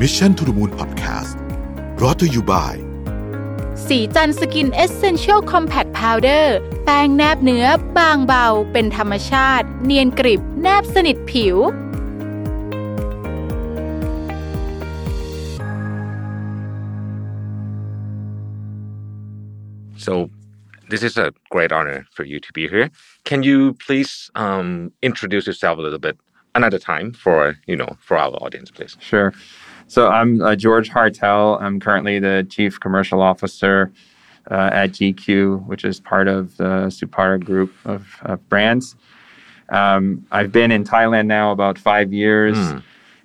Mission to the Moon Podcast รอ t ธออยู่บ่าย สีจันสกินเอเซนเชียลคอมแพคพาวเดอร์แป้งแนบเนื้อบางเบาเป็นธรรมชาติ เนียนกริบแนบสนิทผิว So this is a great honor for you to be here. Can you please um, introduce yourself a little bit another time for you know for our audience, please? Sure. So I'm uh, George Hartel. I'm currently the chief commercial officer uh, at GQ, which is part of the Supara group of, of brands. Um, I've been in Thailand now about five years.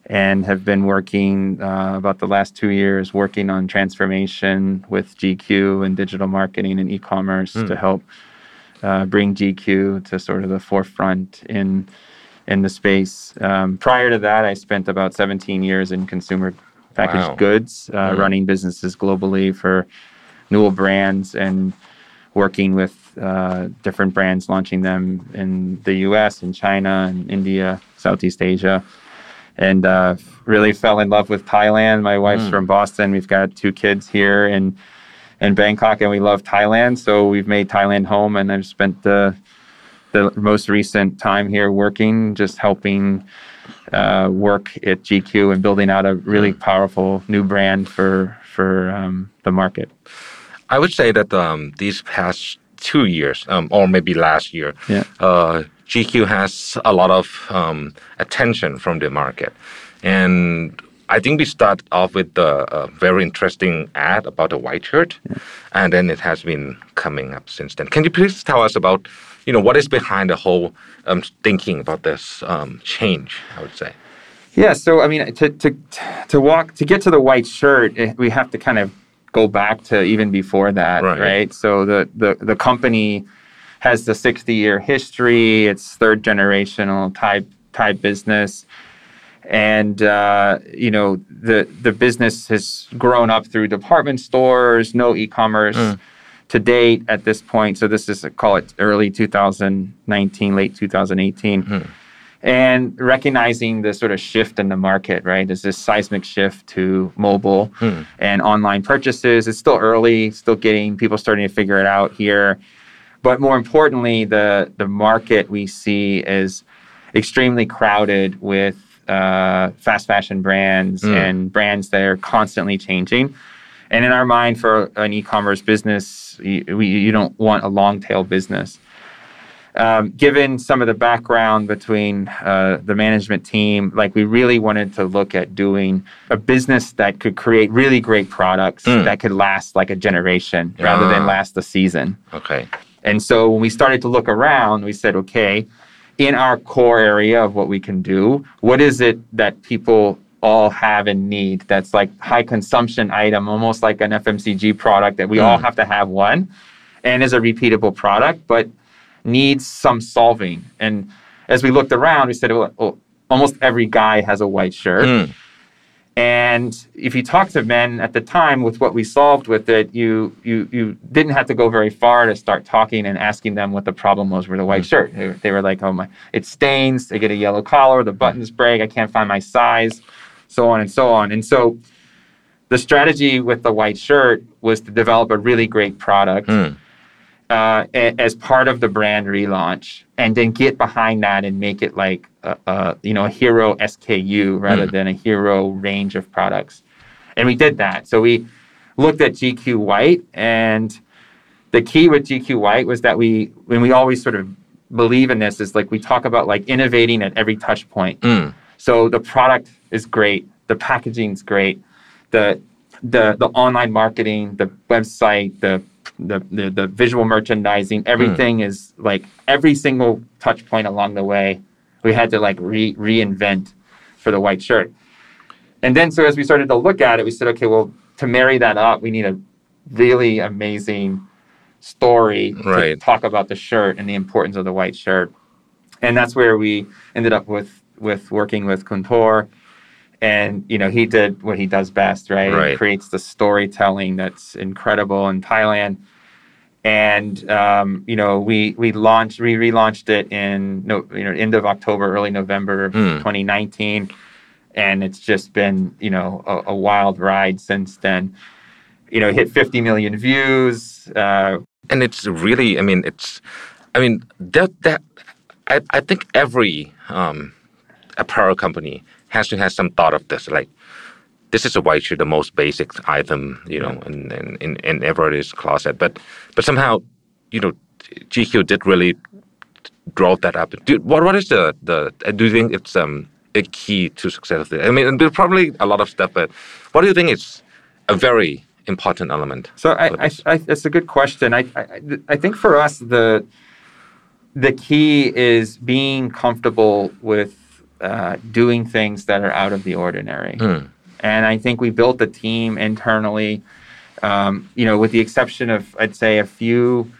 And have been working uh, about the last two years working on transformation with GQ and digital marketing and e-commerce to help uh, bring GQ to sort of the forefront in in the space. Um, prior to that, I spent about 17 years in consumer packaged Wow. goods, uh, running businesses globally for Newell brands and working with uh, different brands, launching them in the U.S. and China and India, Southeast Asia, and uh, really fell in love with Thailand. My wife's from Boston. We've got two kids here in in Bangkok, and we love Thailand. So we've made Thailand home, and I've spent the the most recent time here working, just helping uh, work at GQ and building out a really powerful new brand for for um, the market. I would say that um, these past two years, um, or maybe last year, Yeah. uh, GQ has a lot of um, attention from the market, and I think we start off with the uh, very interesting ad about the white shirt, and then it has been coming up since then. Can you please tell us about, you know, what is behind the whole um, thinking about this um, change? I would say. Yeah, so I mean, to to to walk to get to the white shirt, eh, we have to kind of go back to even before that, Right. right? So the the the company has the 60 year history. It's third generational type Thai business, and uh, you know the the business has grown up through department stores, no e-commerce. To date, at this point, so this is call it early 2019, late 2018 mm-hmm. and recognizing the sort of shift in the market, right? There's this seismic shift to mobile mm-hmm. and online purchases. It's still early, still getting people starting to figure it out here. But more importantly, the the market we see is extremely crowded with uh, fast fashion brands mm. and brands that are constantly changing. And in our mind, for an e-commerce business, you, we, you don't want a long tail business um, given some of the background between uh, the management team, like we really wanted to look at doing a business that could create really great products that could last like a generation rather than Ah. last a season. Okay. And so when we started to look around, we said, okay, in our core area of what we can do, what is it that people all have and need that's like high consumption item, almost like an FMCG product that we all have to have one and is a repeatable product, but needs some solving. And as we looked around, we said, well, well, almost every guy has a white shirt. Mm. And if you talk to men at the time with what we solved with it, you you you didn't have to go very far to start talking and asking them what the problem was with the white shirt. They, they were like, "Oh my, it stains. they get a yellow collar. The buttons break. I can't find my size, so on and so on." And so, the strategy with the white shirt was to develop a really great product Mm. uh, a- as part of the brand relaunch, and then get behind that and make it like a, a you know a hero SKU rather than a hero range of products. And we did that. So we looked at GQ White, and the key with GQ White was that we when we always sort of believe in this is like we talk about like innovating at every touch point. Mm. So the product is great, the packaging is great, the the the online marketing, the website, the the the, the visual merchandising, hmm. everything is like every single touch point along the way. We had to like re- reinvent for the white shirt. And then so as we started to look at it, we said, okay, well, to marry that up, we need a really amazing story Right. to talk about the shirt and the importance of the white shirt. And that's where we ended up with with working with Kuntor. And you know, he did what he does best, right? He creates the storytelling that's incredible in Thailand. And um, you know, we we launched, we relaunched it in no, you know, end of October, early November of Hmm. 2019. and it's just been you know a, a wild ride since then. You know, hit 50 million views. Uh, and it's really, I mean, it's, I mean, that that I, I think every um, apparel company has to have some thought of this, like this is a white shirt, the most basic item, you know, in, in, in, in everybody's closet. But but somehow, you know, GQ did really drove that up. What what is the the? Do you think it's um a key to success of it? I mean, there's probably a lot of stuff, but what do you think is a very important element? So I, I, I, it's a good question. I, I I think for us the the key is being comfortable with uh, doing things that are out of the ordinary. Mm. And I think we built a team internally, um, you know, with the exception of, I'd say, a few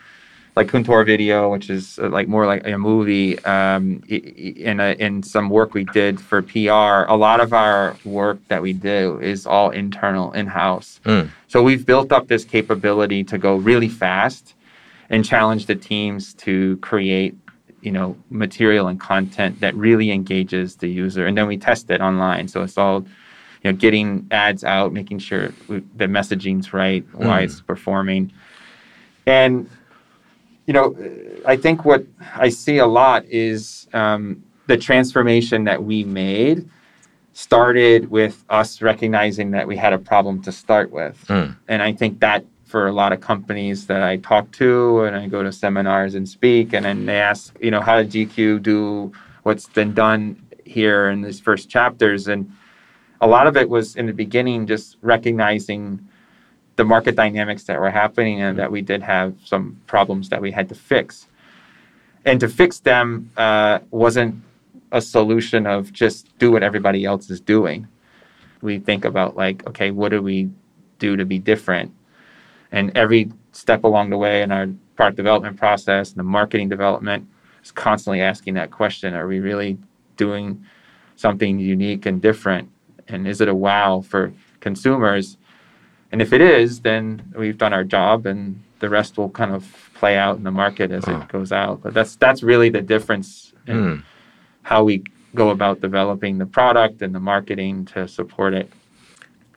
like Kuntoor Video, which is uh, like more like a movie, um, in a, in some work we did for PR. A lot of our work that we do is all internal, in house. Mm. So we've built up this capability to go really fast and challenge the teams to create you know material and content that really engages the user and then we test it online so it's all you know getting ads out making sure we, the messaging's right why mm. it's performing and you know i think what i see a lot is um, the transformation that we made started with us recognizing that we had a problem to start with mm. and i think that for a lot of companies that I talk to and I go to seminars and speak and then they ask, you know, how did GQ do what's been done here in these first chapters? And a lot of it was in the beginning just recognizing the market dynamics that were happening and that we did have some problems that we had to fix. And to fix them uh, wasn't a solution of just do what everybody else is doing. We think about like, okay, what do we do to be different? And every step along the way in our product development process and the marketing development is constantly asking that question Are we really doing something unique and different? And is it a wow for consumers? And if it is, then we've done our job and the rest will kind of play out in the market as oh. it goes out. But that's that's really the difference in mm. how we go about developing the product and the marketing to support it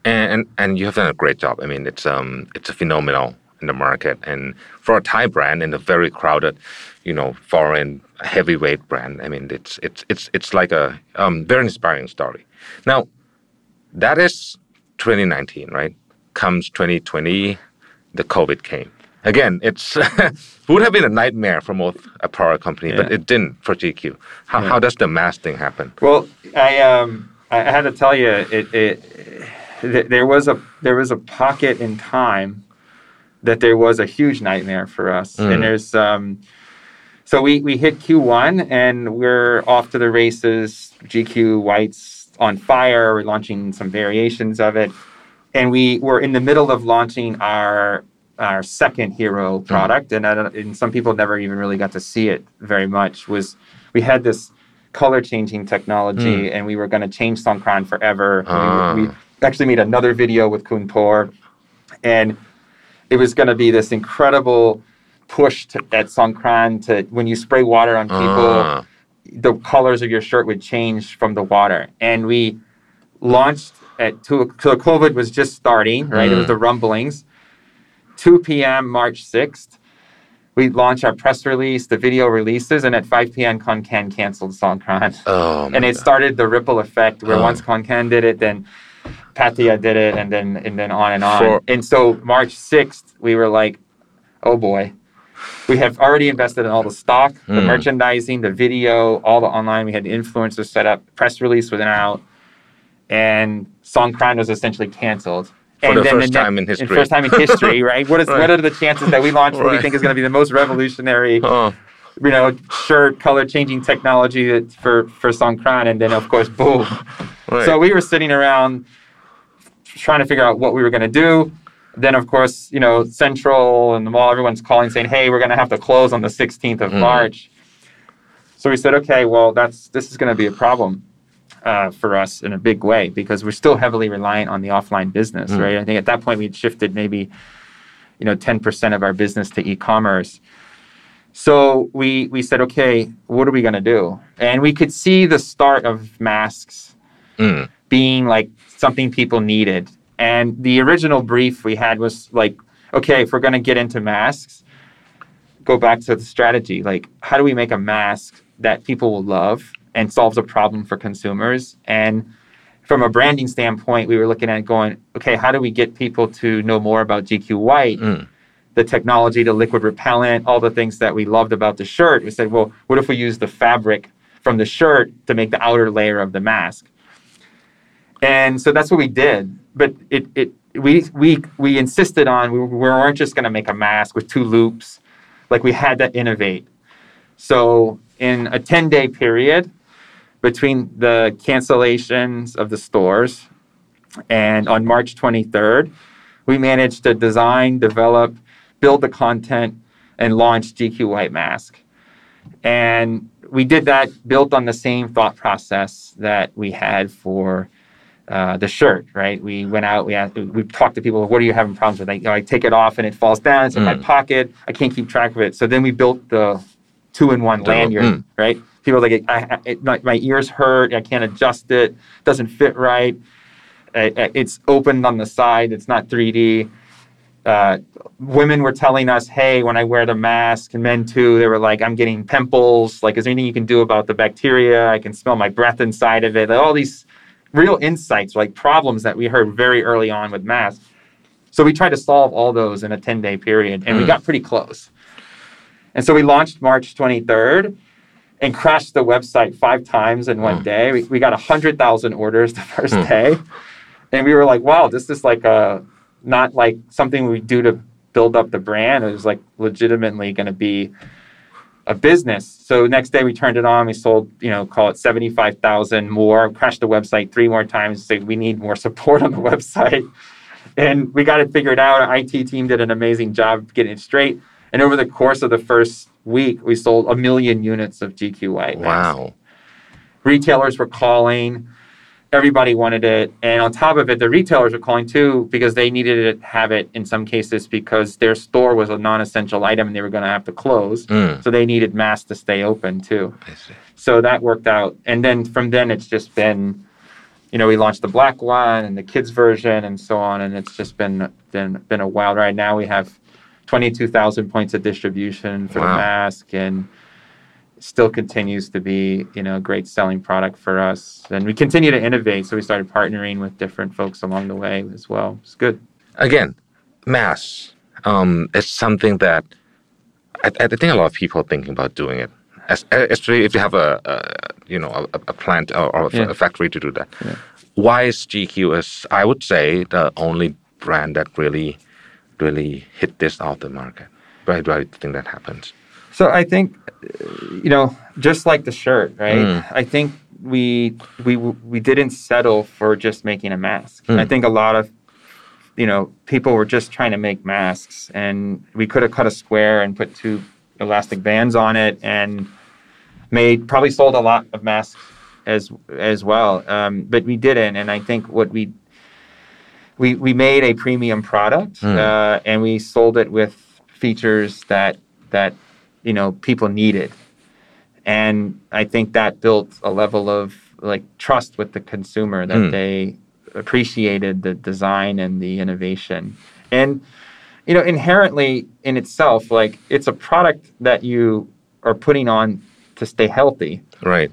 and and you have done a great job. I mean, it's um it's a phenomenal in the market, and for a Thai brand in a very crowded, you know, foreign heavyweight brand. I mean, it's it's it's it's like a um, very inspiring story. Now, that is 2019, right? Comes 2020, the COVID came. Again, it's would have been a nightmare for most apparel company, yeah. but it didn't for GQ. How, yeah. how does the mass thing happen? Well, I um I had to tell you it, it th- there was a there was a pocket in time that there was a huge nightmare for us, mm. and there's um, so we we hit Q1 and we're off to the races. GQ Whites on fire. We're launching some variations of it, and we were in the middle of launching our our second hero mm. product, mm. and, and some people never even really got to see it very much. Was we had this color changing technology, mm. and we were going to change Songkran forever. Uh. We, we, actually made another video with Kuntoor, and it was going to be this incredible push to, at Songkran to when you spray water on people, uh. the colors of your shirt would change from the water. And we launched at two, so COVID was just starting, right? Mm. It was mm. the rumblings. 2 p.m. March 6th, we launched our press release, the video releases, and at 5 p.m. Khon Kaen canceled Songkran. Oh, and it God. started the ripple effect where oh. once Khon Kaen did it, then Pattaya did it, and then and then on and on. And so March sixth, we were like, oh boy, we have already invested in all the stock, the mm. merchandising, the video, all the online. We had influencers set up, press release was out, and Songkran was essentially canceled. For and the first the time in history. First time in history, right? What is right. what are the chances that we launch what right. we think is going to be the most revolutionary, oh. You know, shirt color changing technology for for Songkran, and then of course, boom. Right. So we were sitting around trying to figure out what we were going to do. Then, of course, you know, Central and the mall, everyone's calling saying, hey, we're going to have to close on the 16th of mm. March. So we said, okay, well, that's this is going to be a problem uh, for us in a big way because we're still heavily reliant on the offline business, mm. right? I think at that point we'd shifted maybe, you know, 10% of our business to e-commerce. So we we said, okay, what are we going to do? And we could see the start of masks Mm. being like something people needed. And the original brief we had was like, okay, if we're going to get into masks, go back to the strategy. Like, how do we make a mask that people will love and solves a problem for consumers? And from a branding standpoint, we were looking at going, okay, how do we get people to know more about GQ White? Mm. The technology, the liquid repellent, all the things that we loved about the shirt. We said, well, what if we use the fabric from the shirt to make the outer layer of the mask? And so that's what we did. But it, it we we we insisted on we, we weren't just going to make a mask with two loops. Like we had to innovate. So in a 10 day period between the cancellations of the stores and on March 23rd, we managed to design, develop, build the content, and launch GQ White Mask. And we did that built on the same thought process that we had for uh, the shirt, right? We went out, we asked, we talked to people, what are you having problems with? I, you know, I take it off and it falls down, it's in my Mm. pocket, I can't keep track of it. So then we built the two in one lanyard, mm. right? People are like, I, I, it, my, my ears hurt, I can't adjust it, doesn't fit right. Uh, it's opened on the side, it's not 3D. Uh, women were telling us, hey, when I wear the mask, and men too, they were like, I'm getting pimples. Like, is there anything you can do about the bacteria? I can smell my breath inside of it. Like, all these real insights, like problems that we heard very early on with masks. So we tried to solve all those in a 10 day period, and we Mm. got pretty close. And so we launched March 23rd and crashed the website five times in one Mm. day. We, we got 100,000 orders the first Mm. day. And we were like, wow, this is like a, not like something we do to build up the brand. It was like legitimately going to be a business. So next day we turned it on. We sold, you know, call it 75,000 more, crashed the website three more times, say we need more support on the website. And we got it figured out. Our IT team did an amazing job getting it straight. And over the course of the first week, we sold a million units of GQ White. Wow. retailers were calling everybody wanted it. And on top of it the retailers were calling too because they needed to have it in some cases because their store was a non-essential item and they were going to have to close. Mm. so they needed masks to stay open too. So that worked out. And then from then it's just been you know we launched the black one and the kids version and so on and it's just been been been a wild ride. Now we have 22,000 points of distribution for the mask and still continues to be you know a great selling product for us and we continue to innovate so we started partnering with different folks along the way as well it's good Again, mass um, is something that I, I think a lot of people are thinking about doing it. As, especially if you have a, a you know a, a plant or, or a, Yeah. a factory to do that. Yeah. Why is GQ is I would say the only brand that really really hit this out the market. Why do I think that happens? So I think, you know, just like the shirt, right? Mm. I think we we we didn't settle for just making a mask. Mm. I think a lot of, you know, people were just trying to make masks, and we could have cut a square and put two elastic bands on it, and made probably sold a lot of masks as as well. Um, but we didn't, and I think what we we we made a premium product, Mm. uh, and we sold it with features that that you know people needed, and I think that built a level of like trust with the consumer that Mm. they appreciated the design and the innovation, and you know inherently in itself, like it's a product that you are putting on to stay healthy. Right.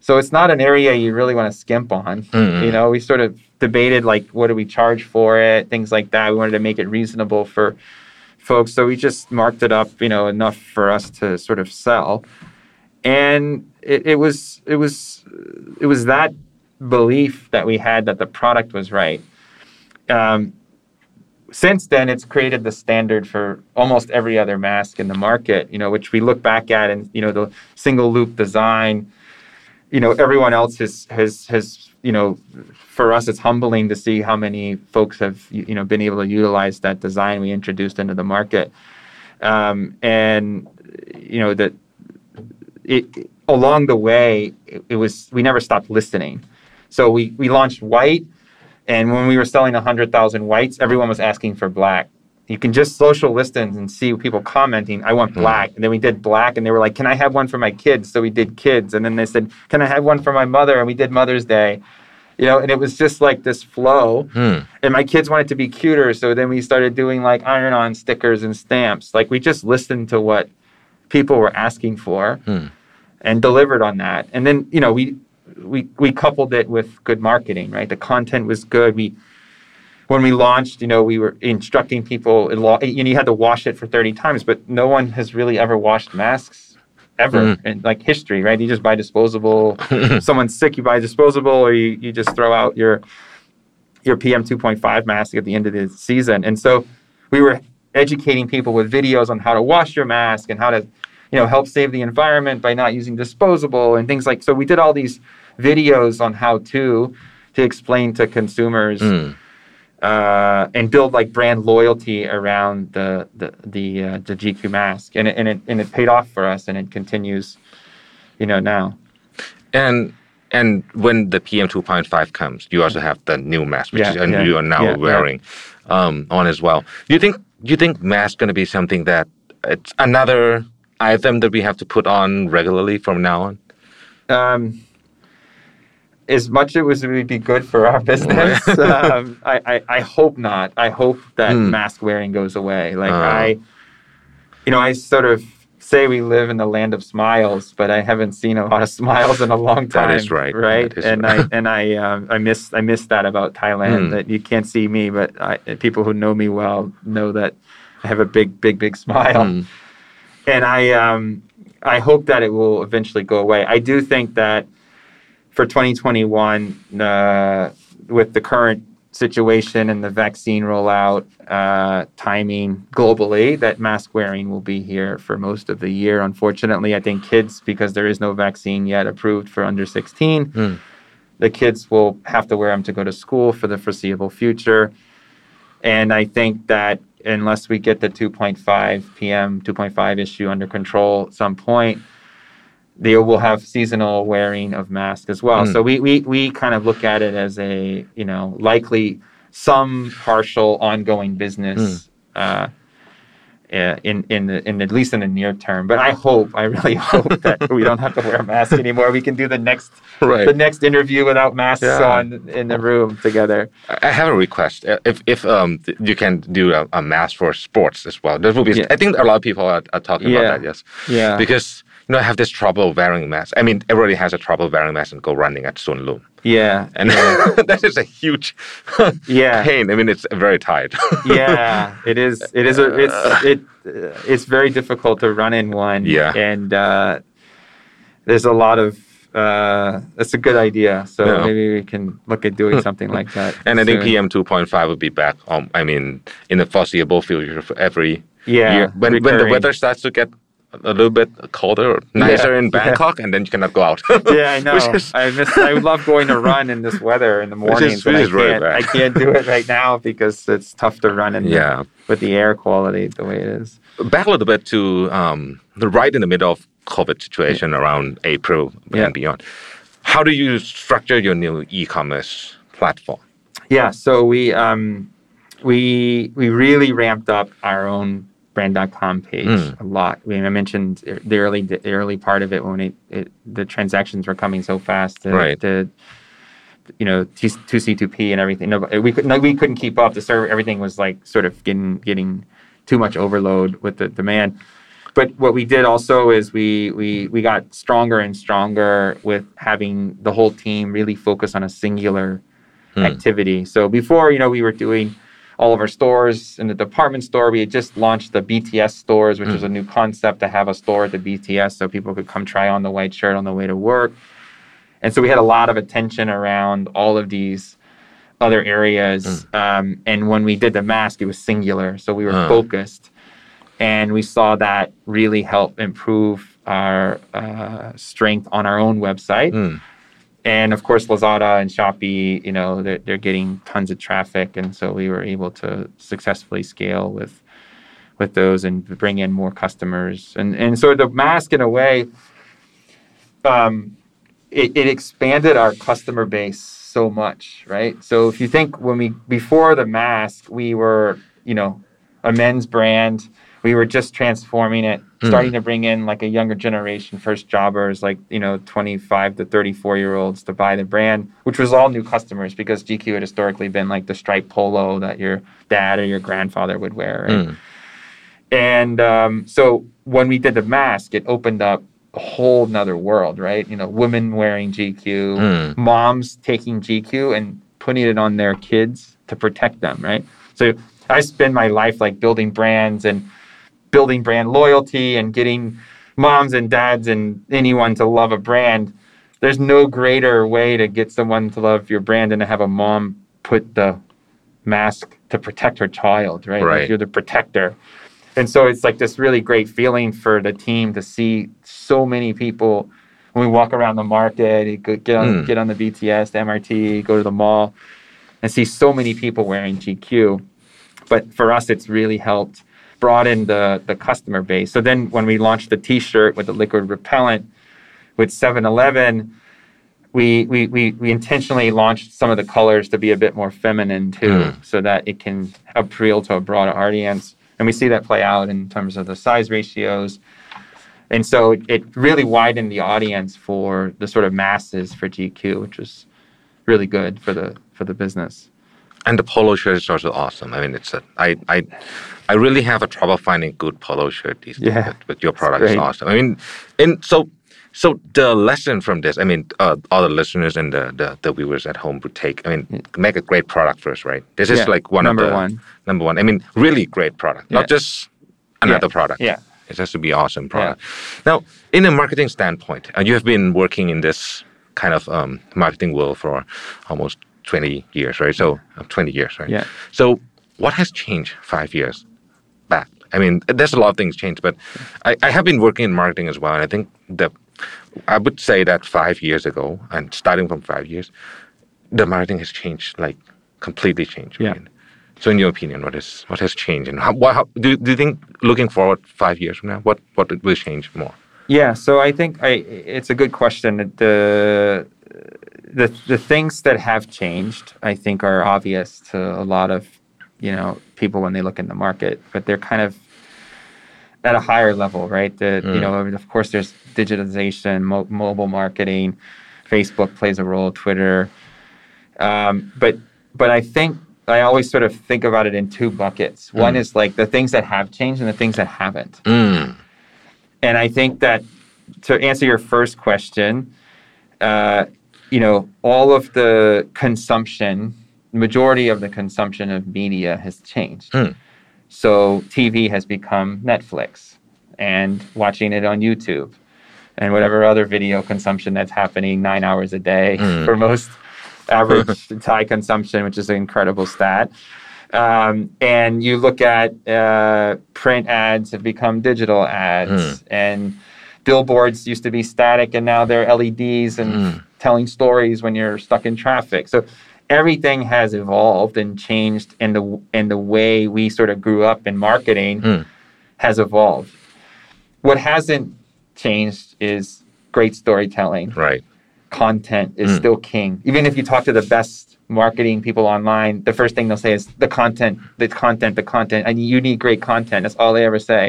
So it's not an area you really want to skimp on. Mm-mm. You know, we sort of debated like what do we charge for it, things like that. We wanted to make it reasonable for folks, so we just marked it up, you know, enough for us to sort of sell. And it, it was it was it was that belief that we had that the product was right. Um, since then, it's created the standard for almost every other mask in the market. You know, which we look back at, and you know, the single loop design you know everyone else has has has you know for us it's humbling to see how many folks have you know been able to utilize that design we introduced into the market. Um, and you know that it along the way it, it was we never stopped listening. So we we launched white and when we were selling 100000 whites everyone was asking for black you can just social listings and see people commenting, I want black. And then we did black and they were like, Can I have one for my kids? So we did kids. And then they said, Can I have one for my mother? And we did Mother's Day. you know, and it was just like this flow. Hmm. And my kids wanted to be cuter, so then we started doing like iron-on stickers and stamps. Like we just listened to what people were asking for Hmm. and delivered on that. And then you know we we we coupled it with good marketing, right? The content was good. We when we launched, you know, we were instructing people. in law- You know, you had to wash it for thirty times, but no one has really ever washed masks ever Mm. in like history, right? You just buy disposable. Someone's sick, you buy disposable, or you, you just throw out your your PM two point five mask at the end of the season. And so we were educating people with videos on how to wash your mask and how to you know help save the environment by not using disposable and things like so we did all these videos on how to to explain to consumers Mm. Uh, and build like brand loyalty around the the the, uh, the GQ mask and it, and it and it paid off for us and it continues you know now And and when the PM two point five comes, you also have the new mask, which Yeah, is, and yeah, you are now yeah. wearing um, on as well. Do you think do you think mask going to be something that it's another item that we have to put on regularly from now on? um, as much as it would be good for our business, um, I, I, I hope not. I hope that Hmm. mask wearing goes away. Like Uh. I, you know, I sort of say we live in the land of smiles, but I haven't seen a lot of smiles in a long time. That is right. Right. Is and right. I and I um, I miss I miss that about Thailand. Hmm. That you can't see me, but I, people who know me well know that I have a big, big, big smile Mm. and I um, I hope that it will eventually go away. I do think that for 2021, uh, with the current situation and the vaccine rollout uh, timing globally, that mask wearing will be here for most of the year. Unfortunately, I think kids, because there is no vaccine yet approved for under 16, Mm. the kids will have to wear them to go to school for the foreseeable future. And I think that unless we get the 2.5 PM, 2.5 issue under control at some point, they will have seasonal wearing of masks as well. Mm. So we, we, we kind of look at it as a, you know, likely some partial ongoing business. Uh, uh, in in the, in at least in the near term, but I hope I really hope that we don't have to wear a mask anymore. We can do the next Right. the next interview without masks Yeah. on in the room together. I have a request. Uh, If if um you can do a, a mask for sports as well, that would be. Yeah. I think a lot of people are, are talking Yeah. about that. Yes. Yeah. Because you know I have this trouble wearing mask. I mean, everybody has a trouble wearing mask and go running at Suan Lum, Yeah. and that is a huge Yeah. pain. I mean, it's very tight. yeah, it is. It is. A, it's it. Uh, it's very difficult to run in one. Yeah. and uh, there's a lot of. Uh, that's a good idea. So Yeah. maybe we can look at doing something like that. and I think. PM two point five will be back. Um, I mean, in the foreseeable future for every Yeah, year when when the weather starts to get a little bit colder nicer in yeah. Bangkok, and then you cannot go out. Yeah, I know. Is- I miss. I love going to run in this weather in the Which is- but I can't. bad. I can't do it right now because it's tough to run in. the- Yeah. with the air quality the way it is. back a little bit to um, the right in the middle of COVID situation around April Yeah. and beyond. How do you structure your new e-commerce platform? Yeah, so we um, we we really ramped up our own brand.com page Mm. a lot. I, mean, I mentioned the early the early part of it when it, it the transactions were coming so fast. The, Right. The you know two C two P and everything. No, we could no, we couldn't keep up. The server everything was like sort of getting getting too much overload with the demand. But what we did also is we we we got stronger and stronger with having the whole team really focus on a singular Hmm. activity. So before, you know, we were doing all of our stores in the department store. We had just launched the BTS stores, which Hmm. was a new concept to have a store at the BTS so people could come try on the white shirt on the way to work. And so we had a lot of attention around all of these other areas. Um, and when we did the mask, it was singular. So we were Huh. focused. And we saw that really help improve our uh, strength on our own website. Hmm. And of course, Lazada and Shopee, you know, they're, they're getting tons of traffic. And so we were able to successfully scale with with those and bring in more customers. And, and so the mask, in a way, um, it, it expanded our customer base so much, right? So if you think when we, before the mask, we were, you know, a men's brand we were just transforming it, starting to bring in like a younger generation, first jobbers, like you know, 25 to 34 year olds to buy the brand, which was all new customers because GQ had historically been like the striped polo that your dad or your grandfather would wear. Right? Mm. And um, so when we did the mask, it opened up a whole nother world, right? You know, women wearing GQ, Mm. moms taking GQ and putting it on their kids to protect them, right? So I spend my life like building brands and building brand loyalty and getting moms and dads and anyone to love a brand. There's no greater way to get someone to love your brand than to have a mom put the mask to protect her child, right? Like you're the protector. And so it's like this really great feeling for the team to see so many people when we walk around the market, get on Mm. get on the BTS, the MRT, go to the mall, and see so many people wearing GQ. But for us, it's really helped broaden the the customer base. So then when we launched the T-shirt with the liquid repellent with 7-Eleven, we, we, we, we intentionally launched some of the colors to be a bit more feminine too, Mm. so that it can appeal to a broader audience. And we see that play out in terms of the size ratios. And so it, it really widened the audience for the sort of masses for GQ, which was really good for the for the business. And the polo shirt is also awesome. I mean, it's a, I, I, I really have a trouble finding good polo shirt these days. Yeah, But, but your product is awesome. I mean, and so, so the lesson from this, I mean, uh, all the listeners and the, the, the viewers at home would take, I mean, make a great product first, right? This is Yeah, like one number of the, one. number one. I mean, really great product, Yeah. not just another product. Yeah. It has to be awesome product. Now, in a marketing standpoint, uh, you have been working in this kind of um, marketing world for almost 20 years, right? So, uh, 20 years, right? Yeah. So, what has changed five years back? I mean, there's a lot of things changed, but I, I have been working in marketing as well. And I think that I would say that five years ago, and starting from five years, the marketing has changed, like completely changed. Yeah. right? So, in your opinion, what is what has changed, and how, what, how do, do you think looking forward five years from now, what what will change more? Yeah, so I think I, it's a good question. The the the things that have changed, I think, are obvious to a lot of you know people when they look in the market, but they're kind of at a higher level, right? The you Mm. know, of course, there's digitization, mo- mobile marketing, Facebook plays a role, Twitter, um, but but I think I always sort of think about it in two buckets. One Mm. is like the things that have changed and the things that haven't. Mm. And I think that to answer your first question, uh, you know, all of the consumption, majority of the consumption of media has changed. Hmm. So TV has become Netflix and watching it on YouTube and whatever other video consumption that's happening nine hours a day Hmm. for most average Thai consumption, which is an incredible stat. Um, and you look at uh, print ads have become digital ads, and billboards used to be static, and now they're LEDs and Mm. Telling stories when you're stuck in traffic. So everything has evolved and changed, and the and the way we sort of grew up in marketing Mm. has evolved. What hasn't changed is great storytelling Right. content is Mm. still king. Even if you talk to the best marketing people online, the first thing they'll say is the content, the content, the content. And you need great content. That's all they ever say.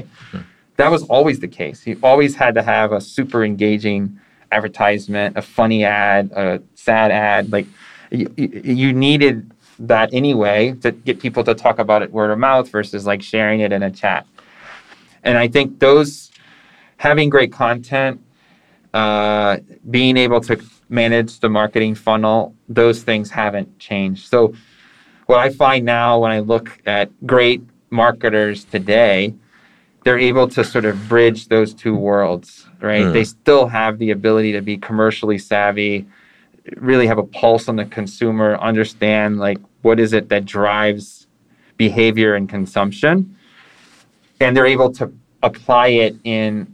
That was always the case. You always had to have a super engaging advertisement, a funny ad, a sad ad. Like you, you- needed that anyway to get people to talk about it word of mouth versus like sharing it in a chat. And I think those having great content uh, being able to manage the marketing funnel, those things haven't changed. So, what I find now when I look at great marketers today, they're able to sort of bridge those two worlds, right? Mm. They still have the ability to be commercially savvy, really have a pulse on the consumer, understand like what is it that drives behavior and consumption, and they're able to apply it in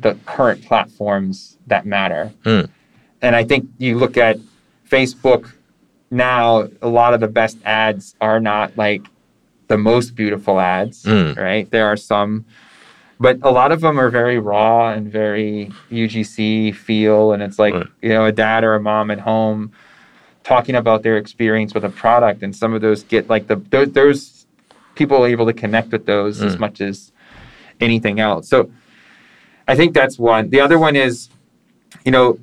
the current platforms that matter. Mm. And I think you look at Facebook now, a lot of the best ads are not like the most beautiful ads, Mm. right? There are some, but a lot of them are very raw and very UGC feel. And it's like, Right. you know, a dad or a mom at home talking about their experience with a product. And some of those get like the, those, those people are able to connect with those as Mm. much as anything else. So I think that's one. The other one is, you know,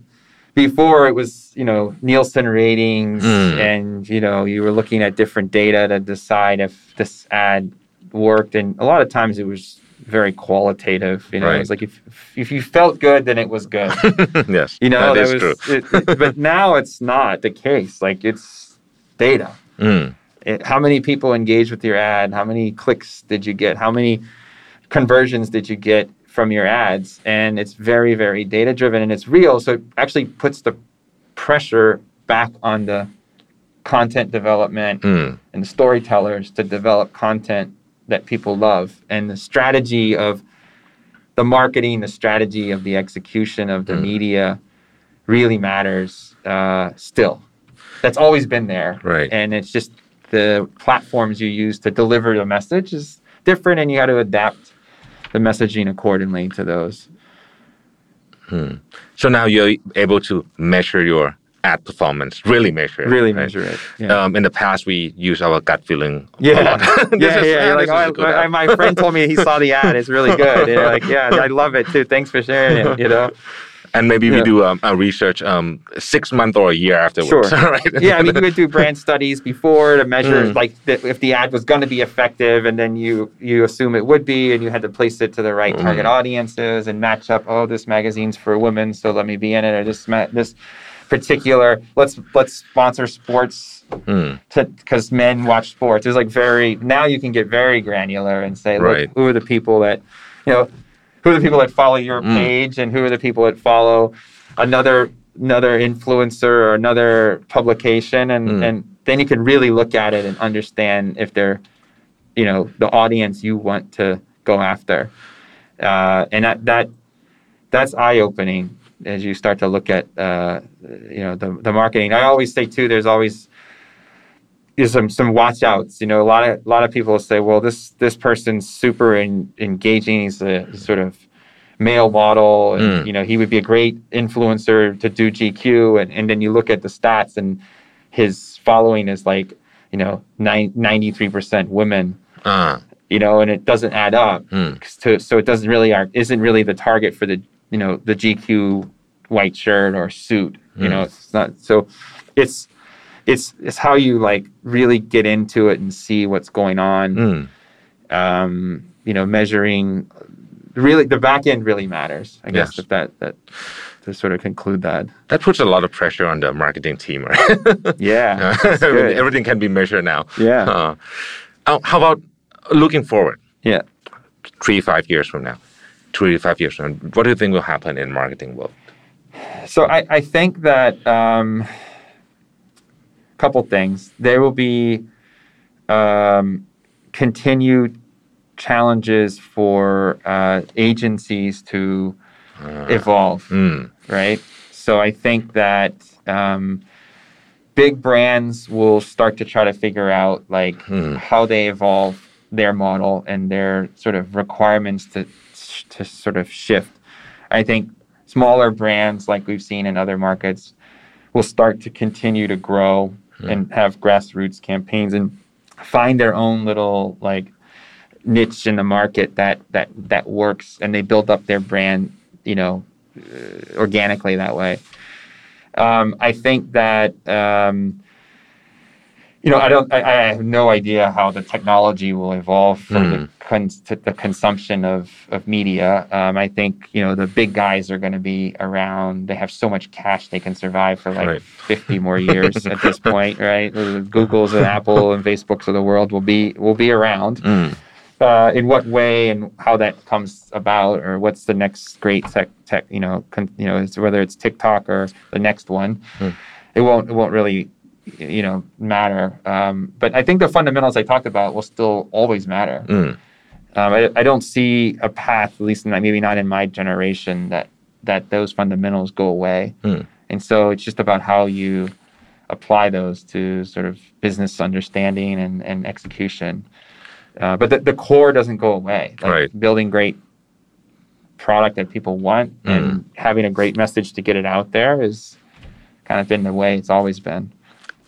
before it was, you know, Nielsen ratings Mm. and, you know, you were looking at different data to decide if this ad worked. And a lot of times it was very qualitative. You know, Right. it was like if, if you felt good, then it was good. yes, You know, that is was, true. it- it- but now it's not the case. Like it's data. Mm, It, how many people engaged with your ad? How many clicks did you get? How many conversions did you get from your ads? And it's very, very data driven and it's real. So it actually puts the pressure back on the content development mm, and the storytellers to develop content that people love. And the strategy of the marketing the strategy of the execution of the Mm. media really matters uh, still. That's always been there. Right. and it's just the platforms you use to deliver the message is different and you got to adapt the messaging accordingly to those. So now you're able to measure your ad performance, really measure it. really right? measure it yeah. Um, in the past, we use our gut feeling. a Yeah, lot. This yeah, is- yeah. ah, Like, a oh, I, my friend told me he saw the ad. It's really good. Like, yeah, I love it too. Thanks for sharing it. You know. and maybe we do um, a research um, six months or a year afterwards. Sure. right? Yeah, I mean, you would do brand studies before to measure Mm. like the, if the ad was going to be effective, and then you you assume it would be, and you had to place it to the right target Mm. audiences and match up. Oh, this magazine's for women, so let me be in it. Or this ma- this particular let's let's sponsor sports because men watch sports. It's like very now you can get very granular and say, Right. who are the people that you know, who are the people that follow your Mm. page, and who are the people that follow another another influencer or another publication, and Mm. and then you can really look at it and understand if they're, you know, the audience you want to go after, uh, and that that that's eye opening as you start to look at uh, you know the the marketing. I always say too, there's always there's some some watch outs. You know, a lot of a lot of people say, well, this this person's super en- engaging. He's a sort of male model, and Mm. you know, he would be a great influencer to do GQ. And and then you look at the stats, and his following is like you know ninety three percent women. ah, You know, and it doesn't add up. mm, To, so it doesn't really are isn't really the target for the you know the GQ white shirt or suit. You know, Mm. it's not so. It's it's it's how you like really get into it and see what's going on. mm. Um, you know, measuring really the back end really matters. I guess Yes. if that that to sort of conclude that. That puts a lot of pressure on the marketing team, right? Yeah. Everything can be measured now. Yeah. Uh, how about looking forward, yeah. three, five years from now? Three, to five years from now, what do you think will happen in marketing world? So I, I think that um, couple things. There will be um, continued challenges for uh, agencies to evolve, Mm, right? So I think that um, big brands will start to try to figure out like Hmm. how they evolve their model and their sort of requirements to to sort of shift. I think smaller brands like we've seen in other markets will start to continue to grow and have grassroots campaigns and find their own little like niche in the market that that that works and they build up their brand you know uh, organically that way um, i think that um, you know i don't I, I have no idea how the technology will evolve for the, Mm. cons- the consumption of, of media um, i think you know the big guys are going to be around they have so much cash they can survive for like Right. 50 more years at this point right the googles and apple and facebooks of the world will be will be around mm, uh, in what way and how that comes about, or what's the next great tech, tech you know, con, you know, it's, whether it's TikTok or the next one, Hmm. it won't, it won't really, you know, matter. Um, but I think the fundamentals I talked about will still always matter. mm. Um, I, I don't see a path, at least in, maybe not in my generation, that that those fundamentals go away. Hmm. And so it's just about how you apply those to sort of business understanding and, and execution. Uh, but the, the core doesn't go away. Like Right. Building great product that people want and having a great message to get it out there is kind of been the way it's always been.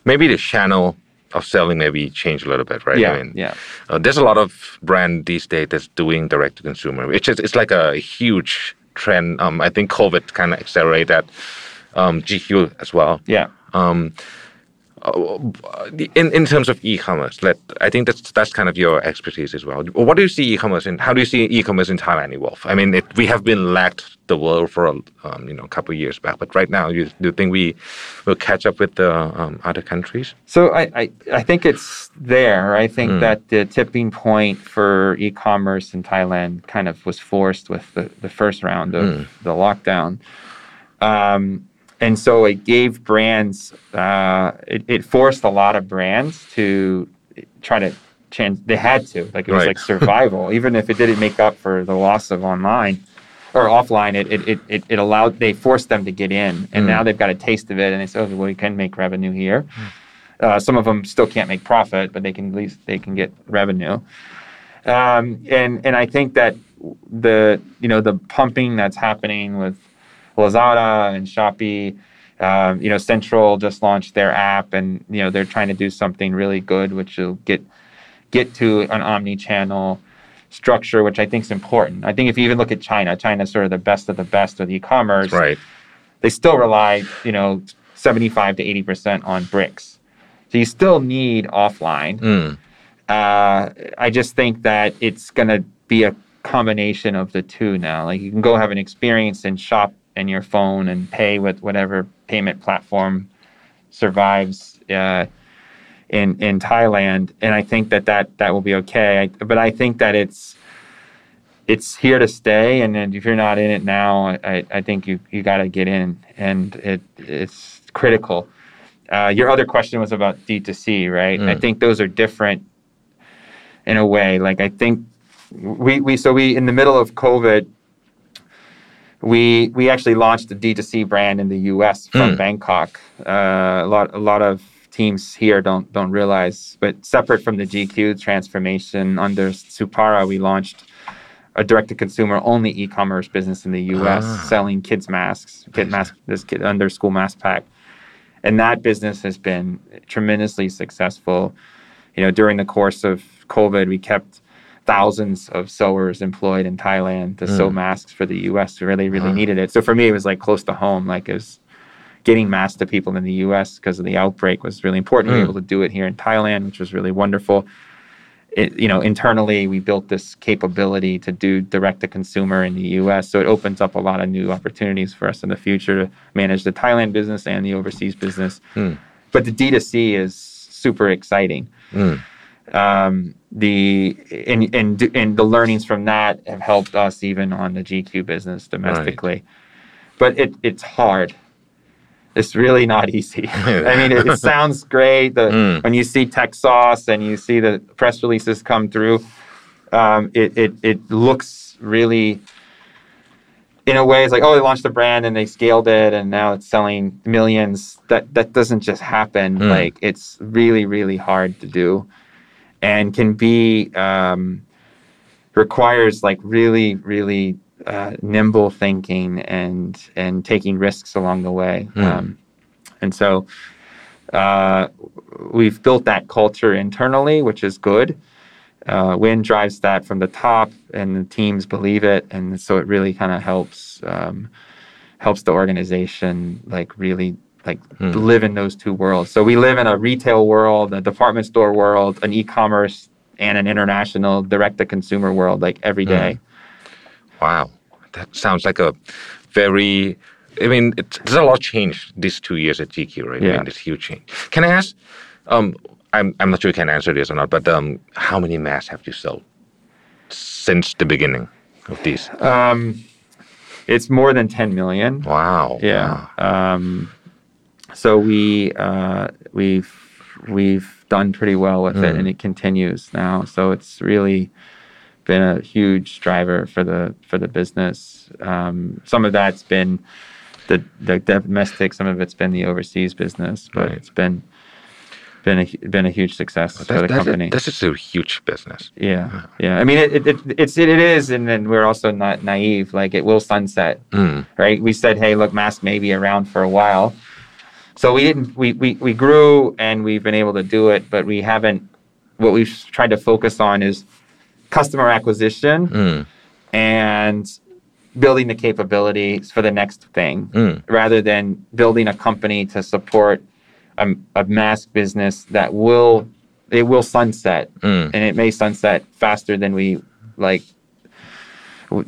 Maybe the channel of selling maybe changed a little bit, right? Yeah, I mean, yeah. Uh, there's a lot of brand these days that's doing direct to consumer, which is it's like a huge trend. Um, I think COVID kind of accelerated that. Um, GQ as well. Yeah. Um, in in terms of e-commerce, let I think that's that's kind of your expertise as well. What do you see e-commerce in? How do you see e-commerce in Thailand evolve? I mean, it, we have been lagged the world for a um, you know a couple of years back, but right now, you do you think we will catch up with the um, other countries? So I, I, I think it's there. I think that the tipping point for e-commerce in Thailand kind of was forced with the, the first round of the lockdown. Um, and so it gave brands, uh, it, it forced a lot of brands to try to change. They had to, like it was Right. like survival, even if it didn't make up for the loss of online or offline. It it, it, it, allowed, they forced them to get in, and now they've got a taste of it, and they say, oh, well, we can make revenue here. Uh, some of them still can't make profit, but they can at least they can get revenue. Um, and and I think that the you know the pumping that's happening with Lazada and Shopee, um, you know Central just launched their app, and you know they're trying to do something really good, which will get get to an omni-channel structure, which I think is important. I think if you even look at China, China's sort of the best of the best with e-commerce Right. they still rely, you know, 75 to 80% on bricks. So you still need offline. Mm. Uh, I just think that it's going to be a combination of the two now. Like you can go have an experience and shop in your phone and pay with whatever payment platform survives uh, in in Thailand, and I think that that that will be okay. I, but I think that it's it's here to stay, and then if you're not in it now, I, I think you you got to get in, and it it's critical. Uh, your other question was about D2C, right? I think those are different in a way. Like I think we we so we in the middle of COVID, we we actually launched a D2C brand in the U.S. from Bangkok. Uh, a lot a lot of teams here don't don't realize, but separate from the GQ transformation under Supara, we launched a direct-to-consumer only e-commerce business in the U.S. selling kids masks, kid mask, this kid under school mask pack, and that business has been tremendously successful. You know, during the course of COVID, we kept thousands of sewers employed in Thailand to sew mm. masks for the U.S. who really, really needed it. So for me, it was like close to home. Like it was getting masks to people in the U.S. because of the outbreak was really important. We were mm. able to do it here in Thailand, which was really wonderful. It, you know, internally, we built this capability to do direct to consumer in the U.S. So it opens up a lot of new opportunities for us in the future to manage the Thailand business and the overseas business. Mm. But the D2C is super exciting um, the and, and and the learnings from that have helped us even on the GQ business domestically. But it it's hard. It's really not easy. I mean, it, it sounds great. The, When you see Techsauce and you see the press releases come through, um, it, it it looks really. In a way, it's like, oh, they launched the brand and they scaled it, and now it's selling millions. That that doesn't just happen. Like it's really, really hard to do and can be um, requires like really really uh, nimble thinking and and taking risks along the way. Um, and so uh, we've built that culture internally which is good. Uh, Win drives that from the top and the teams believe it and so it really kind of helps um, helps the organization like really like live in those two worlds. So we live in a retail world, a department store world, an e-commerce and an international direct to consumer world like every day. Wow, that sounds like a very. I mean, it's, there's a lot of change these two years at GQ, right? I Yeah. mean, it's huge change. Can I ask? Um, I'm I'm not sure you can answer this or not, but um, how many masks have you sold since the beginning of these? Um, it's more than 10 million. Wow. Yeah. wow. Um, so we uh, we've we've done pretty well with it, and it continues now. So it's really been a huge driver for the for the business. Um, some of that's been the the domestic, some of it's been the overseas business, but Right. it's been been a been a huge success for the company. this is a huge business. yeah, yeah. I mean, it, it, it it's it, it is, and then we're also not naive. Like it will sunset Mm. right? We said, hey, look, mask may be around for a while, So we didn't we, we we grew and we've been able to do it, but we haven't. What we've tried to focus on is customer acquisition Mm. and building the capabilities for the next thing Mm. rather than building a company to support a, a mass business that will it will sunset Mm. and it may sunset faster than we like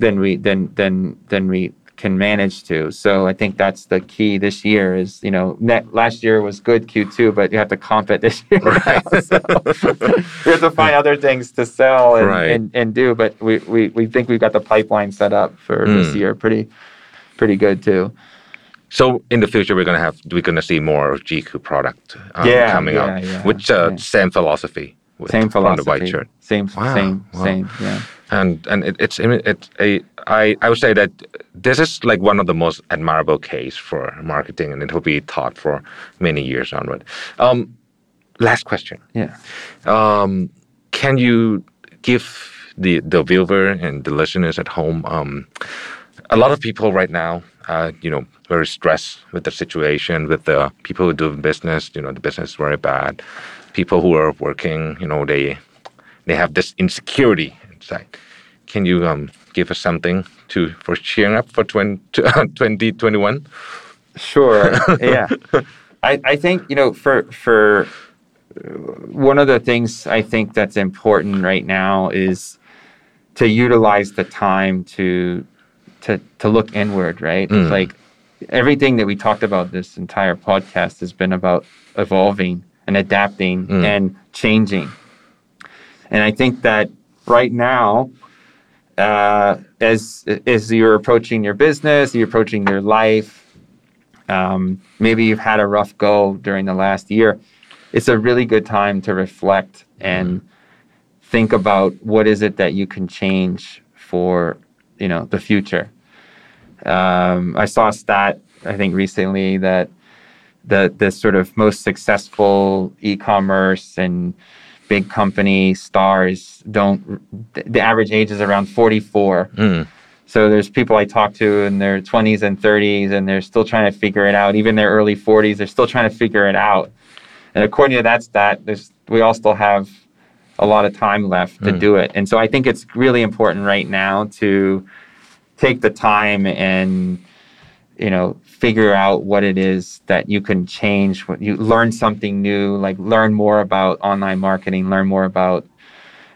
than we than than than we can manage to so i think that's the key this year is you know net, last year was good q2 but you have to comp it this year Right. so we have to find other things to sell and, Right. and, and do but we, we we think we've got the pipeline set up for this Mm. year pretty pretty good too So in the future, we're gonna have we're gonna see more of GQ product um, Yeah, coming yeah, out, yeah, which uh, same philosophy. With, same philosophy the white shirt. same Wow, same wow. same yeah and and it, it's it's a I I would say that this is like one of the most admirable case for marketing, and it will be taught for many years onward. Um, last question: yeah um, Can you give the the viewer and the listeners at home um, a lot of people right now, uh, you know, very stressed with the situation, with the people who do business. You know, the business is very bad. People who are working, you know, they they have this insecurity inside. Can you um, give us something to for cheering up for 20, 2021? Sure. yeah. I, I think, you know, for for uh, one of the things I think that's important right now is to utilize the time to to to look inward, right? Mm. It's like everything that we talked about this entire podcast has been about evolving and adapting Mm. and changing. And I think that right now, uh, as as you're approaching your business, you're approaching your life, um, maybe you've had a rough go during the last year. It's a really good time to reflect and think about what is it that you can change for you know the future. Um, I saw a stat I think recently that the the sort of most successful e-commerce and big company stars don't the average age is around 44 Mm. so there's people I talk to in their 20s and 30s, and they're still trying to figure it out. Even their early 40s, they're still trying to figure it out. And according to that stat, there's we all still have a lot of time left to Mm. do it. And so I think it's really important right now to take the time and you know figure out what it is that you can change. What you learn something new, like learn more about online marketing, learn more about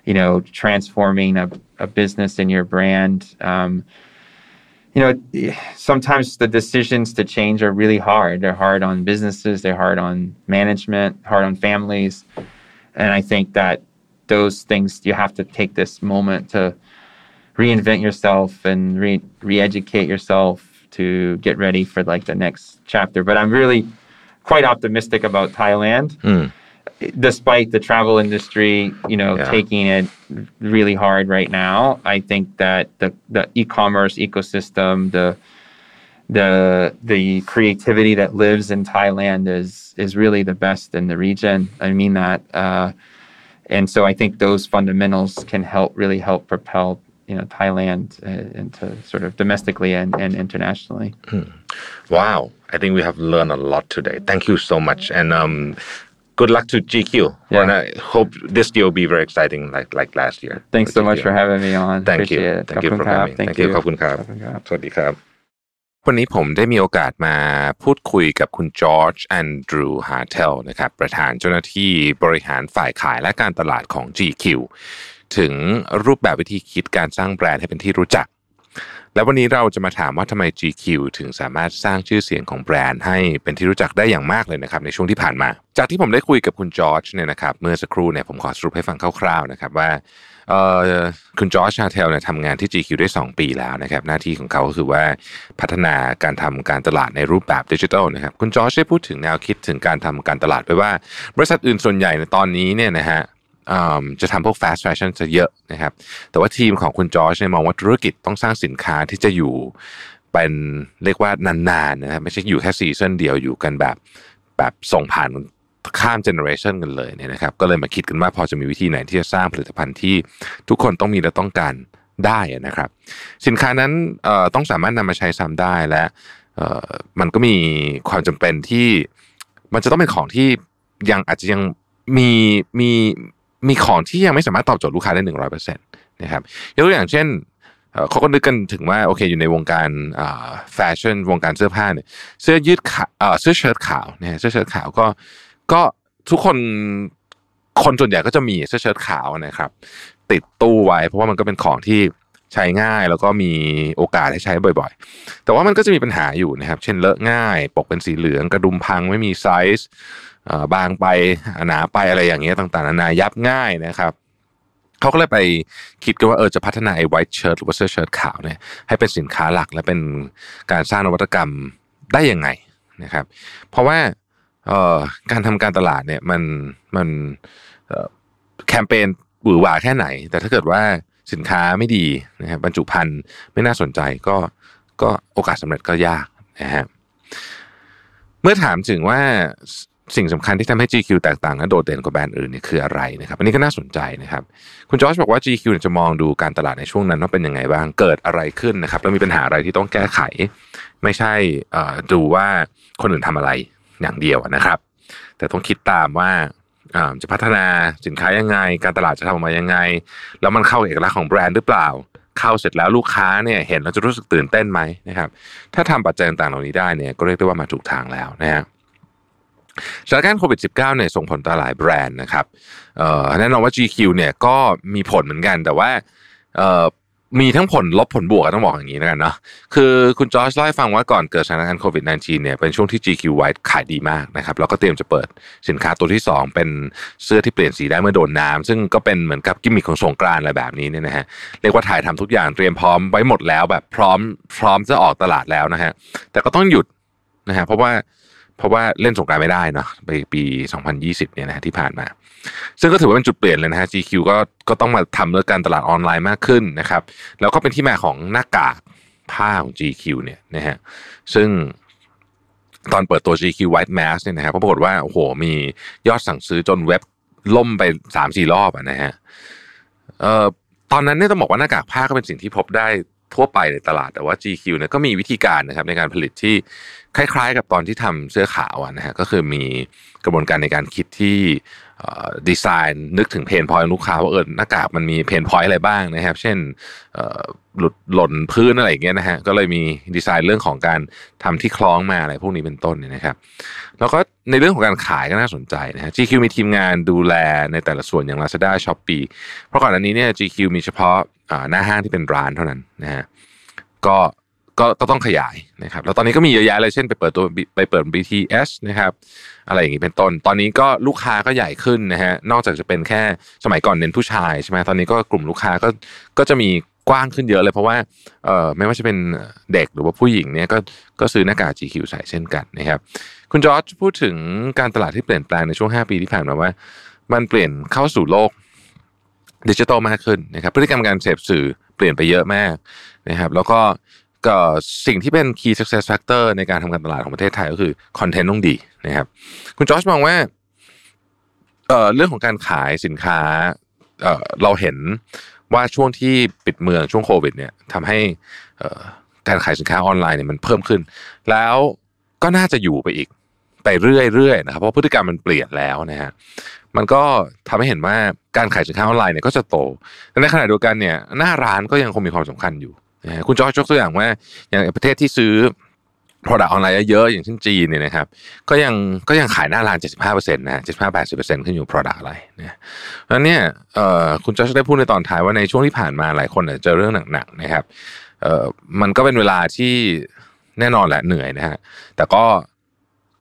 you know, transforming a, a business and your brand. Um, you know, sometimes the decisions to change are really hard. They're hard on businesses, they're hard on management, hard on families. And I think that those things you have to take this moment to reinvent yourself and re re-educate yourself to get ready for like the next chapter. But I'm really quite optimistic about Thailand Mm. despite the travel industry, you know, Yeah. taking it really hard right now, I think that the, the e-commerce ecosystem, the the the creativity that lives in Thailand is is really the best in the region. I mean that, uh, and so I think those fundamentals can help really help propel you know Thailand uh, into sort of domestically and, and internationally. Mm. Wow, I think we have learned a lot today. Thank you so much, and um, good luck to GQ. Yeah. And I hope this year will be very exciting, like like last year. Thanks so GQ. much for having me on. Thank Appreciate you. It. Thank you for having me. Thank you. ขอบคุณครับสวัสดีครับ วันนี้ผมได้มีโอกาสมาพูดคุยกับคุณจอร์จแอนดรูฮาร์เทลนะครับประธานเจ้าหน้าที่บริหารฝ่ายขายและการตลาดของ GQ ถึงรูปแบบวิธีคิดการสร้างแบรนด์ให้เป็นที่รู้จัก และวันนี้เราจะมาถามว่าทำไม GQ ถึงสามารถสร้างชื่อเสียงของแบรนด์ให้เป็นที่รู้จักได้อย่างมากเลยนะครับในช่วงที่ผ่านมา จากที่ผมได้คุยกับคุณจอร์จเนี่ยนะครับเมื่อสักครู่เนี่ยผมขอสรุปให้ฟังคร่าวๆนะครับว่าคุณจอร์จชาเทลเนี่ยทำงานที่ GQ ได้ 2 ปีแล้วนะครับหน้าที่ของเขาก็คือว่าพัฒนาการทำการตลาดในรูปแบบดิจิทัลนะครับคุณจอร์จได้พูดถึงแนวคิดถึงการทำการตลาดไปว่า บริษัทอื่นส่วนใหญ่ในตอนนี้เนี่ยนะฮะ จะทำพวก fast fashion จะเยอะนะครับ แต่ว่าทีมของคุณจอร์จเนี่ยมองว่าธุรกิจต้องสร้างสินค้าที่จะอยู่เป็นเรียกว่านานๆนะครับไม่ใช่อยู่แค่ซีซันเดียวอยู่กันแบบแบบส่งผ่านข้ามเจเนอเรชันกันเลยเนี่ยนะครับ ก็เลยมาคิดกันว่าพอจะมีวิธีไหนที่จะสร้างผลิตภัณฑ์ที่ทุกคนต้องมีและต้องการได้นะครับ สินค้านั้นต้องสามารถนำมาใช้ซ้ำได้และมันก็มีความจำเป็นที่มันจะต้องเป็นของที่ยังอาจจะยังมีมี มีของที่ยังไม่สามารถตอบโจทย์ลูกค้าได้หนึ่งร้อยเปอร์เซ็นต์นะครับยกตัวอย่างเช่นเขาก็นึกกันถึงว่าโอเคอยู่ในวงการแฟชั่นวงการเสื้อผ้าเนี่ยเสื้อยืดขาวเสื้อเชิ้ตขาวเนะฮะเสื้อเชิ้ตขาวก็ก็ทุกคนคนส่วนใหญ่ก็จะมีเสื้อเชิ้ตขาวนะครับ ติดตู้ไว้ เพราะว่ามันก็เป็นของที่ใช้ง่ายแล้วก็มีโอกาสให้ใช้บ่อยๆ แต่ว่ามันก็จะมีปัญหาอยู่นะครับ เช่นเลอะง่าย ปกเป็นสีเหลืองกระดุมพังไม่มีไซส์ บางไปหนาไปอะไรอย่างเงี้ยต่างๆนานายับง่ายนะครับเขาก็เลยไปคิดกันว่าเออจะพัฒนาไอ้ white shirt หรือว่าเสื้อเชิ้ตขาวเนี่ยให้เป็นสินค้าหลักและเป็นการสร้างนวัตกรรมได้ยังไงนะครับ เพราะว่าการทำการตลาดเนี่ยมันมันแคมเปญหวือหวาแค่ไหน แต่ถ้าเกิดว่าสินค้าไม่ดีนะครับบรรจุภัณฑ์ไม่น่าสนใจก็ก็โอกาสสำเร็จก็ยากนะฮะเมื่อถามถึงว่า สิ่งสำคัญที่ทำให้ GQ แตกต่างและโดดเด่นกว่าแบรนด์อื่นนี่คืออะไรนะครับ อันนี้ก็น่าสนใจนะครับ คุณจอร์จบอกว่า GQ จะมองดูการตลาดในช่วงนั้นว่าเป็นยังไงบ้าง เกิดอะไรขึ้นนะครับ แล้วมีปัญหาอะไรที่ต้องแก้ไข ไม่ใช่ดูว่าคนอื่นทำอะไรอย่างเดียวนะครับ แต่ต้องคิดตามว่าจะพัฒนาสินค้ายังไง การตลาดจะทำออกมายังไง แล้วมันเข้าเอกลักษณ์ของแบรนด์หรือเปล่า เข้าเสร็จแล้วลูกค้าเนี่ยเห็นแล้วจะรู้สึกตื่นเต้นไหมนะครับ ถ้าทำปัจจัยต่างๆเหล่านี้ได้เนี่ยก็เรียกได้ว่ามาถูกทางแล้วนะฮะ สถานการณ์โควิด -19 เนี่ยส่งผลต่อหลายแบรนด์นะครับแน่นอนว่า GQ เนี่ยก็มีผลเหมือนกัน แต่ว่ามีทั้งผลลบผลบวกต้องบอกอย่างนี้แล้วกันเนาะคือคุณจอร์จเล่าให้ฟังว่าก่อนเกิดสถานการณ์โควิด -19 เนี่ยเป็นช่วงที่ GQ White ขายดีมากนะครับแล้วก็เตรียมจะเปิดสินค้าตัวที่ 2 เป็นเสื้อที่เปลี่ยนสีได้เมื่อโดนน้ำซึ่งก็เป็นเหมือนกับกิมมิคของสงกรานอะไรแบบนี้เนี่ยนะฮะเรียกว่าถ่ายทำทุกอย่างเตรียมพร้อมไว้หมดแล้วแบบพร้อมพร้อมจะออกตลาดแล้วนะฮะแต่ก็ต้องหยุดนะฮะเพราะว่า เพราะว่าเล่นสงกรานต์ไม่ได้เนาะไปปี 2020 เนี่ยนะที่ผ่านมา ซึ่งก็ถือว่าเป็นจุดเปลี่ยนเลยนะฮะ GQ ก็ก็ต้องมาทำเรื่องการตลาดออนไลน์มากขึ้นนะครับ แล้วก็เป็นที่มาของหน้ากากผ้าของ GQ เนี่ยนะฮะซึ่งตอนเปิดตัว GQ White Mask เนี่ยนะครับก็ปรากฏว่าโอ้โหมียอดสั่งซื้อจนเว็บล่มไปสามสี่รอบอะนะฮะเอ่อตอนนั้นเนี่ยต้องบอกว่าหน้ากากผ้าก็เป็นสิ่งที่พบได้ ทั่วไปในตลาดแต่ว่า GQ เนี่ยก็มีวิธีการนะครับในการผลิตที่คล้ายๆ กับตอนที่ทำเสื้อขาวนะฮะก็คือมีกระบวนการในการคิดที่ ดีไซน์นึกถึงเพนพอยลูกค้าว่าเออหน้ากากมันมีเพนพอยอะไรบ้างนะครับ เช่นหลุดหล่นพื้นอะไรอย่างเงี้ยนะฮะก็เลยมีดีไซน์เรื่องของการทำที่คล้องมาอะไรพวกนี้เป็นต้นเนี่ยนะครับ แล้วก็ในเรื่องของการขายก็น่าสนใจนะฮะ GQ มีทีมงานดูแลในแต่ละส่วนอย่าง Lazada Shopee เพราะก่อนอันนี้เนี่ย GQ มีเฉพาะหน้าห้างที่เป็นร้านเท่านั้นนะฮะก็ ก็ก็ต้องขยายนะครับแล้วตอนนี้ก็มีเยอะแยะเลยเช่นไปเปิดตัวไปเปิด BTS นะครับอะไรอย่างนี้เป็นต้น ตอนนี้ก็ลูกค้าก็ใหญ่ขึ้นนะฮะนอกจากจะเป็นแค่สมัยก่อนเน้นผู้ชายใช่ไหมตอนนี้ก็กลุ่มลูกค้าก็ก็จะมีกว้างขึ้นเยอะเลยเพราะว่าเอ่อไม่ว่าจะเป็นเด็กหรือว่าผู้หญิงเนี่ยก็ก็ซื้อหน้ากาก GQ ใส่เช่นกันนะครับคุณจอร์จพูดถึงการตลาดที่เปลี่ยนแปลงในช่วง 5 ปีที่ผ่านมาว่า มันเปลี่ยนเข้าสู่โลกดิจิทัลมากขึ้นนะครับพฤติกรรมการเสพสื่อเปลี่ยนไปเยอะมากนะครับแล้วก็ ก็สิ่งที่เป็น key success factor ในการทำการตลาดของประเทศไทยก็คือคอนเทนต์ต้องดีนะครับ คุณจอร์จมองว่าเอ่อเรื่องของการขายสินค้าเอ่อเราเห็นว่าช่วงที่ปิดเมืองช่วงโควิด เนี่ยทำให้เอ่อการขายสินค้าออนไลน์เนี่ยมันเพิ่มขึ้น แล้วก็น่าจะอยู่ไปอีกไปเรื่อยๆนะครับเพราะพฤติกรรมมันเปลี่ยนแล้วนะฮะมันก็ทำให้เห็นว่าการขายสินค้าออนไลน์เนี่ยก็จะโตแต่ในขณะเดียวกันเนี่ยหน้าร้านก็ยังคงมีความสำคัญอยู่ นะคุณจอร์จยกตัวอย่างว่า อย่างประเทศที่ซื้อ product ออนไลน์เยอะๆอย่างเช่นจีนเนี่ยนะครับ ก็ยังก็ยังขายหน้าร้าน 75%นะ75 80%ขึ้นอยู่ product อะไรนะเพราะนั้นเนี่ยคุณจอร์จได้พูดในตอนท้ายว่าในช่วงที่ผ่านมาหลายคนเจอเรื่องหนักๆนะครับมันก็เป็นเวลาที่แน่นอนแหละเหนื่อยนะฮะแต่ก็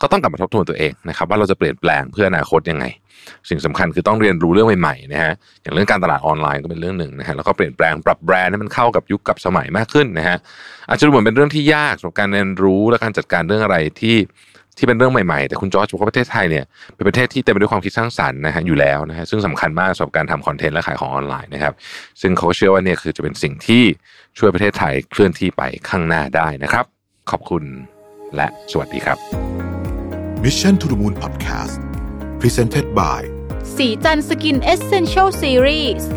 ก็ต้องกลับมาทบทวนตัวเองนะครับ ว่าเราจะเปลี่ยนแปลงเพื่ออนาคตยังไง สิ่งสำคัญคือต้องเรียนรู้เรื่องใหม่ๆนะฮะอย่างเรื่องการตลาดออนไลน์ก็เป็นเรื่องหนึ่งนะฮะแล้วก็เปลี่ยนแปลงปรับแบรนด์ให้มันเข้ากับยุคกับสมัยมากขึ้นนะฮะอาจจะดูเหมือนเป็นเรื่องที่ยากสำหรับการเรียนรู้และการจัดการเรื่องอะไรที่ที่เป็นเรื่องใหม่ๆ แต่คุณจอร์จบอกว่าประเทศไทยเนี่ยเป็นประเทศที่เต็มไปด้วยความคิดสร้างสรรค์นะฮะอยู่แล้วนะฮะซึ่งสำคัญมากสำหรับการทำคอนเทนต์และขายของออนไลน์นะครับซึ่งเขาเชื่อว่าเนี่ยคือจะเป็นสิ่งที่ช่วยประเทศไทยเคลื่อนที่ไปข้างหน้าได้นะครับ ขอบคุณและสวัสดีครับ Mission to the Moon Podcast Presented by สีจันสกินเอเซนเชลซีรีส์